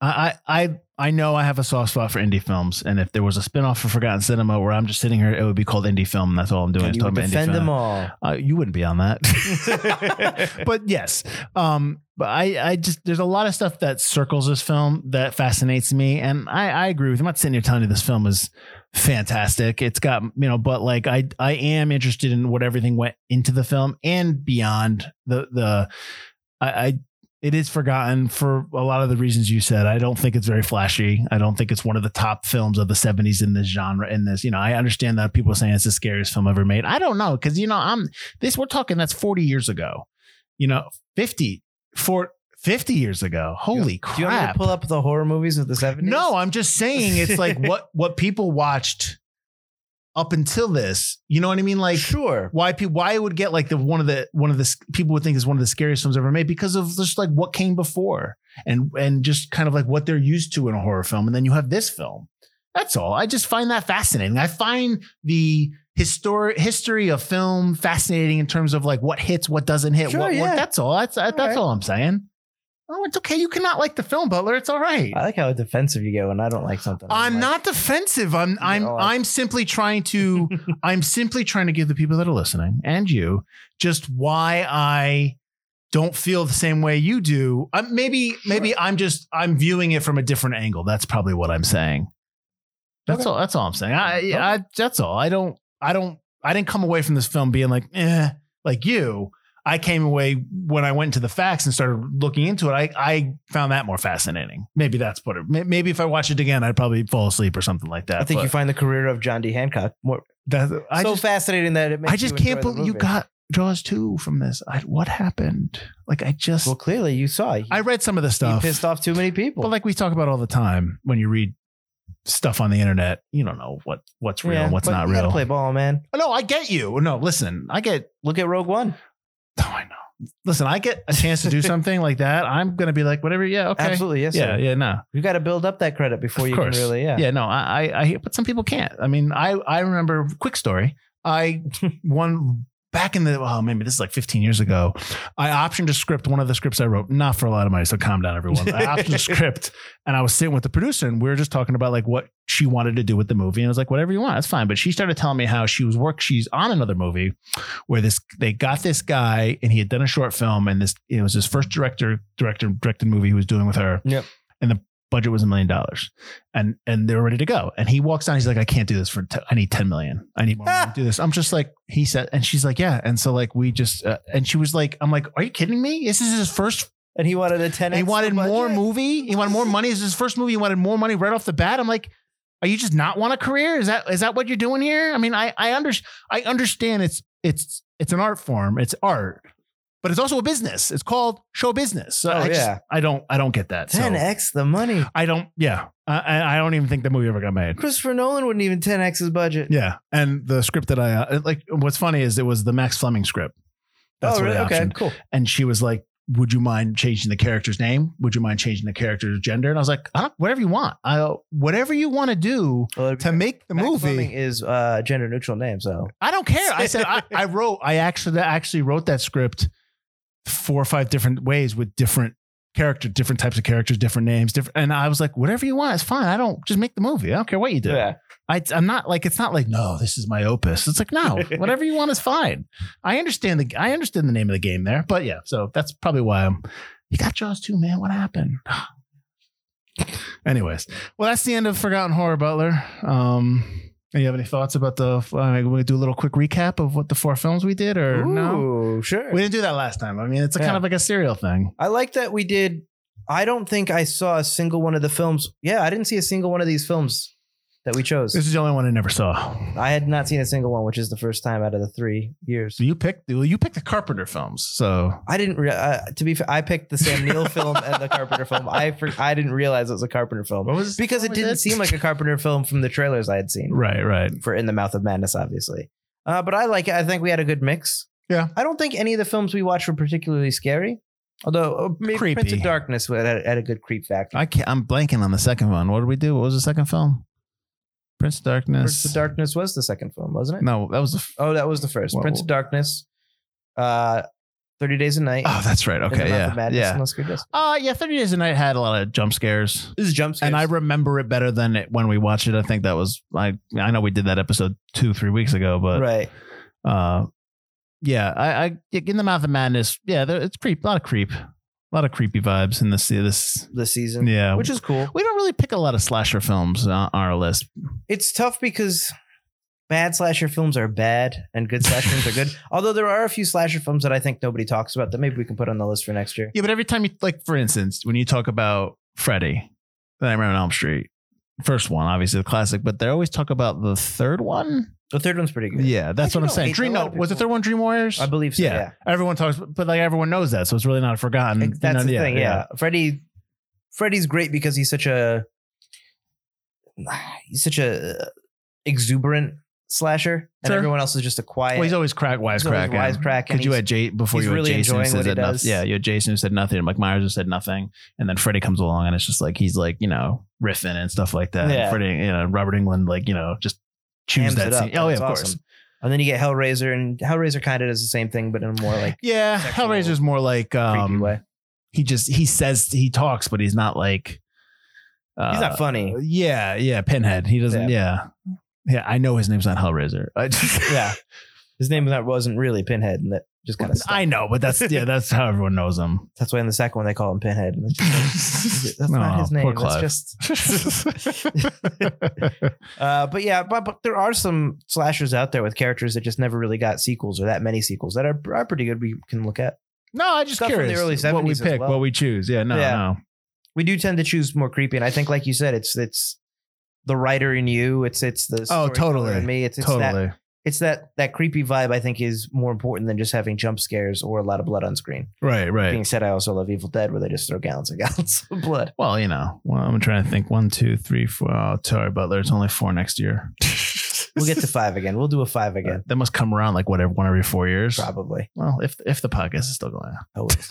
I, I, I know I have a soft spot for indie films, and if there was a spinoff for Forgotten Cinema where I'm just sitting here, it would be called indie film. And that's all I'm doing. And you would talking about indie defend film. them all. Uh, you wouldn't be on that. but yes. Um, but I, I just there's a lot of stuff that circles this film that fascinates me. And I, I agree with you. I'm not sitting here telling you this film is fantastic. It's got, you know, but like I I am interested in what everything went into the film and beyond the the I, I it is forgotten for a lot of the reasons you said. I don't think it's very flashy. I don't think it's one of the top films of the 70s in this genre. In this, you know, I understand that people are saying it's the scariest film ever made. I don't know because you know I'm this. We're talking that's 40 years ago. You know, 50 for 50 years ago. Holy crap. Do you want to pull up the horror movies of the 70s? No, I'm just saying it's like what what people watched up until this. You know what I mean? Like sure. why people why it would get like the one of the one of the people would think is one of the scariest films ever made because of just like what came before and and just kind of like what they're used to in a horror film and then you have this film that's all i just find that fascinating i find the historic history of film fascinating in terms of like what hits what doesn't hit Sure, what, what yeah. that's all that's that's right. all i'm saying oh it's okay you cannot like the film butler it's all right I like how defensive you get when I don't like something. I'm like, not defensive. I'm I'm know, I'm simply trying to I'm simply trying to give the people that are listening and you just why I don't feel the same way you do. Um, maybe maybe I'm just I'm viewing it from a different angle. That's probably what I'm saying. That's Okay. all. That's all I'm saying. I, I that's all. I don't I don't I didn't come away from this film being like eh like you. I came away when I went into the facts and started looking into it. I, I found that more fascinating. Maybe that's what it. Maybe if I watched it again, I'd probably fall asleep or something like that. I think but you find the career of John D. Hancock more that, I so just, fascinating that it makes I just can't believe you got Jaws two from this. I, what happened? Like I just Well, clearly you saw. He, I read some of the he stuff, pissed off too many people. but like we talk about all the time when you read stuff on the internet, you don't know what what's real and what's but not real. play ball, man. no, I get you. No, listen, I get. Look at Rogue One. Oh, I know. listen, I get a chance to do something like that. I'm gonna be like, whatever. Yeah, okay. Absolutely, yes. Yeah, sir. yeah, no. You got to build up that credit before Of you course. can really, yeah. Yeah, no, I, I, I, but some people can't. I mean, I, I remember. Quick story. I won back in the. Oh, maybe this is like 15 years ago. I optioned a script. One of the scripts I wrote, not for a lot of money. So calm down, everyone. I optioned a script, and I was sitting with the producer, and we were just talking about like what she wanted to do with the movie. And I was like, whatever you want, that's fine. But she started telling me how she was work. She's on another movie where this they got this guy, and he had done a short film, and this it was his first director director directed movie he was doing with her. Yep. And the budget was a million dollars and and they were ready to go. And he walks down. He's like, I can't do this for. T- I need ten million. I need more money to do this. I'm just like, he said, and she's like, yeah. And so like we just, uh, and she was like, I'm like, are you kidding me? This is his first. And he wanted a 10 He wanted more movie. He wanted more money. This is his first movie. He wanted more money right off the bat. I'm like, are you just not want a career? Is that is that what you're doing here? I mean, I I under I understand it's it's it's an art form. It's art. But it's also a business. It's called show business. So Oh, I just- yeah. I don't I don't get that. 10x the money. I don't. Yeah, I- I I don't even think the movie ever got made. Christopher Nolan wouldn't even 10x his budget. Yeah, and the script that I uh, like. What's funny is it was the Max Fleming script. That's oh, really? Okay, cool. And she was like, "Would you mind changing the character's name? Would you mind changing the character's gender?" And I was like, I "Whatever you want. I whatever you want to do Well, to make the Max movie. Fleming is uh, gender neutral name, so I don't care." I said, I, "I wrote. I actually actually wrote that script four or five different ways with different." Character, different types of characters, different names, different, and I was like, whatever you want, it's fine. I don't just make the movie. I don't care what you do. yeah. I, I'm not like it's not like no, this is my opus. It's like no, whatever you want is fine. I understand the I understand the name of the game there, but yeah, so that's probably why I'm. You got Jaws too, man. What happened? Anyways, well, that's the end of Forgotten Horror Butler. Um, do you have any thoughts about the? Uh, we do a little quick recap of what the four films we did, or no? Sure. We didn't do that last time. I mean, it's a kind of like a serial thing. I like that we did. I don't think I saw a single one of the films. Yeah, I didn't see a single one of these films that we chose. This is the only one I never saw. I had not seen a single one, which is the first time out of the three years. You picked well, you picked the Carpenter films, so I didn't. Re- uh, to be fair, I picked the Sam Neill film and the Carpenter film. I for- I didn't realize it was a Carpenter film what was because it didn't seem like a Carpenter film from the trailers I had seen. right, right. For In the Mouth of Madness, obviously. Uh, but I like it. I think we had a good mix. Yeah. I don't think any of the films we watched were particularly scary. Although uh, maybe Prince Creepy. of Darkness had, had a good creep factor. I can't, I'm blanking on the second one. What did we do? What was the second film? Prince of Darkness. Prince of Darkness was the second film, wasn't it? No, that was the. f- Oh, that was the first. What- Prince of Darkness, uh, Thirty Days a Night. Oh, that's right. Okay, yeah, Madness, yeah. Let's Go Uh, yeah. Thirty Days a Night had a lot of jump scares, This is jump scares. and I remember it better than it when we watched it. I think that was I. I know we did that episode two, three weeks ago, but right. uh, yeah. I, I in the mouth of madness. Yeah, there, it's creep. A lot of creep. A lot of creepy vibes in this. This. This season, Yeah. which is cool. we don't really pick a lot of slasher films on our list. It's tough because bad slasher films are bad and good slasher films are good. Although there are a few slasher films that I think nobody talks about that maybe we can put on the list for next year. Yeah, but every time you like, for instance, when you talk about Freddy, the Nightmare on Elm Street, first one, obviously the classic, but they always talk about the third one. The third one's pretty good. Yeah, that's what I'm saying. Dream, a lot no, was the third one Dream Warriors? I believe so. yeah. Yeah, everyone talks, but like everyone knows that, so it's really not forgotten. Like, that's You know, the thing. Yeah. Freddy, Freddy's great because he's such a he's such a uh, exuberant slasher, and Sure. everyone else is just a quiet. Well, he's always crack wisecracking. wisecracking. Because you had Jay before you had really Jason who said nothing. Yeah, you had Jason who said nothing, and Mike Myers who said nothing, and then Freddy comes along, and it's just like he's like you know riffing and stuff like that. Yeah. And Freddy, you know, Robert Englund, like you know, just choose that scene. Oh yeah, of course. awesome. And then you get Hellraiser, and Hellraiser kind of does the same thing, but in a more like Yeah, sexual, Hellraiser's more like um, way. he just he says he talks, but he's not like uh, He's not funny. Yeah, yeah, Pinhead. He doesn't. Yeah. yeah, I know his name's not Hellraiser. I just Yeah, his name that wasn't really Pinhead, and that just kind of. I know, but that's yeah, that's how everyone knows him. That's why in the second one they call him Pinhead. And just- that's not Aw, his poor name. Clive. That's just. Uh, but yeah, but, but there are some slashers out there with characters that just never really got sequels or that many sequels that are, are pretty good. We can look at. no, I just Stuff from the curious early what we pick, well. what we choose. Yeah, no, Yeah. no. We do tend to choose more creepy, and I think, like you said, it's it's the writer in you. It's it's the Oh, totally. in me. It's, it's that totally. it's that that creepy vibe. I think is more important than just having jump scares or a lot of blood on screen. Right, right. Being said, I also love Evil Dead, where they just throw gallons and gallons of blood. Well, you know, well, I'm trying to think. One, two, three, four. Oh, Terry Butler. It's only four next year. We'll get to five again. We'll do a five uh, again. That must come around like whatever, one every four years. Probably. Well, if if the podcast is still going on. Always.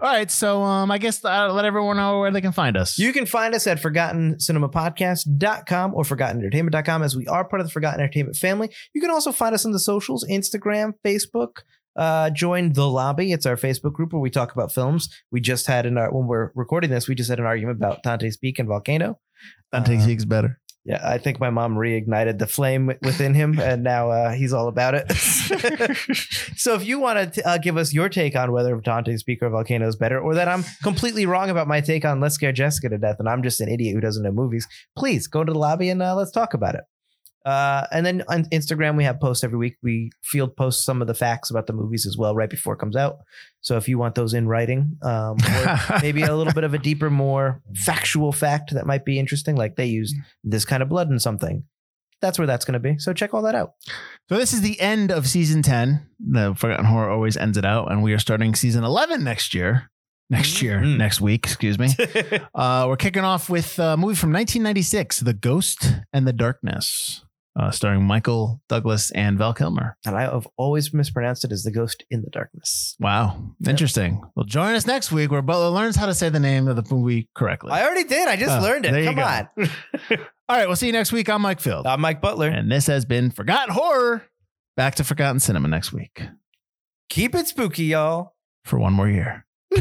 All right, so um, I guess uh, let everyone know where they can find us. You can find us at ForgottenCinemaPodcast.com or ForgottenEntertainment.com as we are part of the Forgotten Entertainment family. You can also find us on the socials Instagram, Facebook. Uh, join the lobby. It's our Facebook group where we talk about films. We just had an when we're recording this, we just had an argument about Dante's Peak and Volcano. Dante Uh, Seek's better. Yeah, I think my mom reignited the flame within him, and now uh, he's all about it. so, if you want to uh, give us your take on whether Dante's Peak or Volcano is better, or that I'm completely wrong about my take on Let's Scare Jessica to Death, and I'm just an idiot who doesn't know movies, please go to the lobby and uh, let's talk about it. Uh, and then on Instagram, we have posts every week. We field post some of the facts about the movies as well right before it comes out. So if you want those in writing, um, or maybe a little bit of a deeper, more factual fact that might be interesting, like they used this kind of blood in something. That's where that's going to be. So check all that out. So this is the end of season 10. The Forgotten Horror always ends it out, and we are starting season 11 next year. Next year, Mm. next week, excuse me. Uh, we're kicking off with a movie from 1996, The Ghost and the Darkness, uh, starring Michael Douglas and Val Kilmer. and I have always mispronounced it as the ghost in the darkness. Wow, interesting. Well, join us next week where Butler learns how to say the name of the movie correctly. I already did. I just Oh, learned it. Come on. All right, we'll see you next week. I'm Mike Field. I'm Mike Butler. And this has been Forgotten Horror. Back to Forgotten Cinema next week Keep it spooky, y'all. for one more year.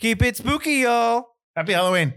Keep it spooky, y'all. Happy Halloween.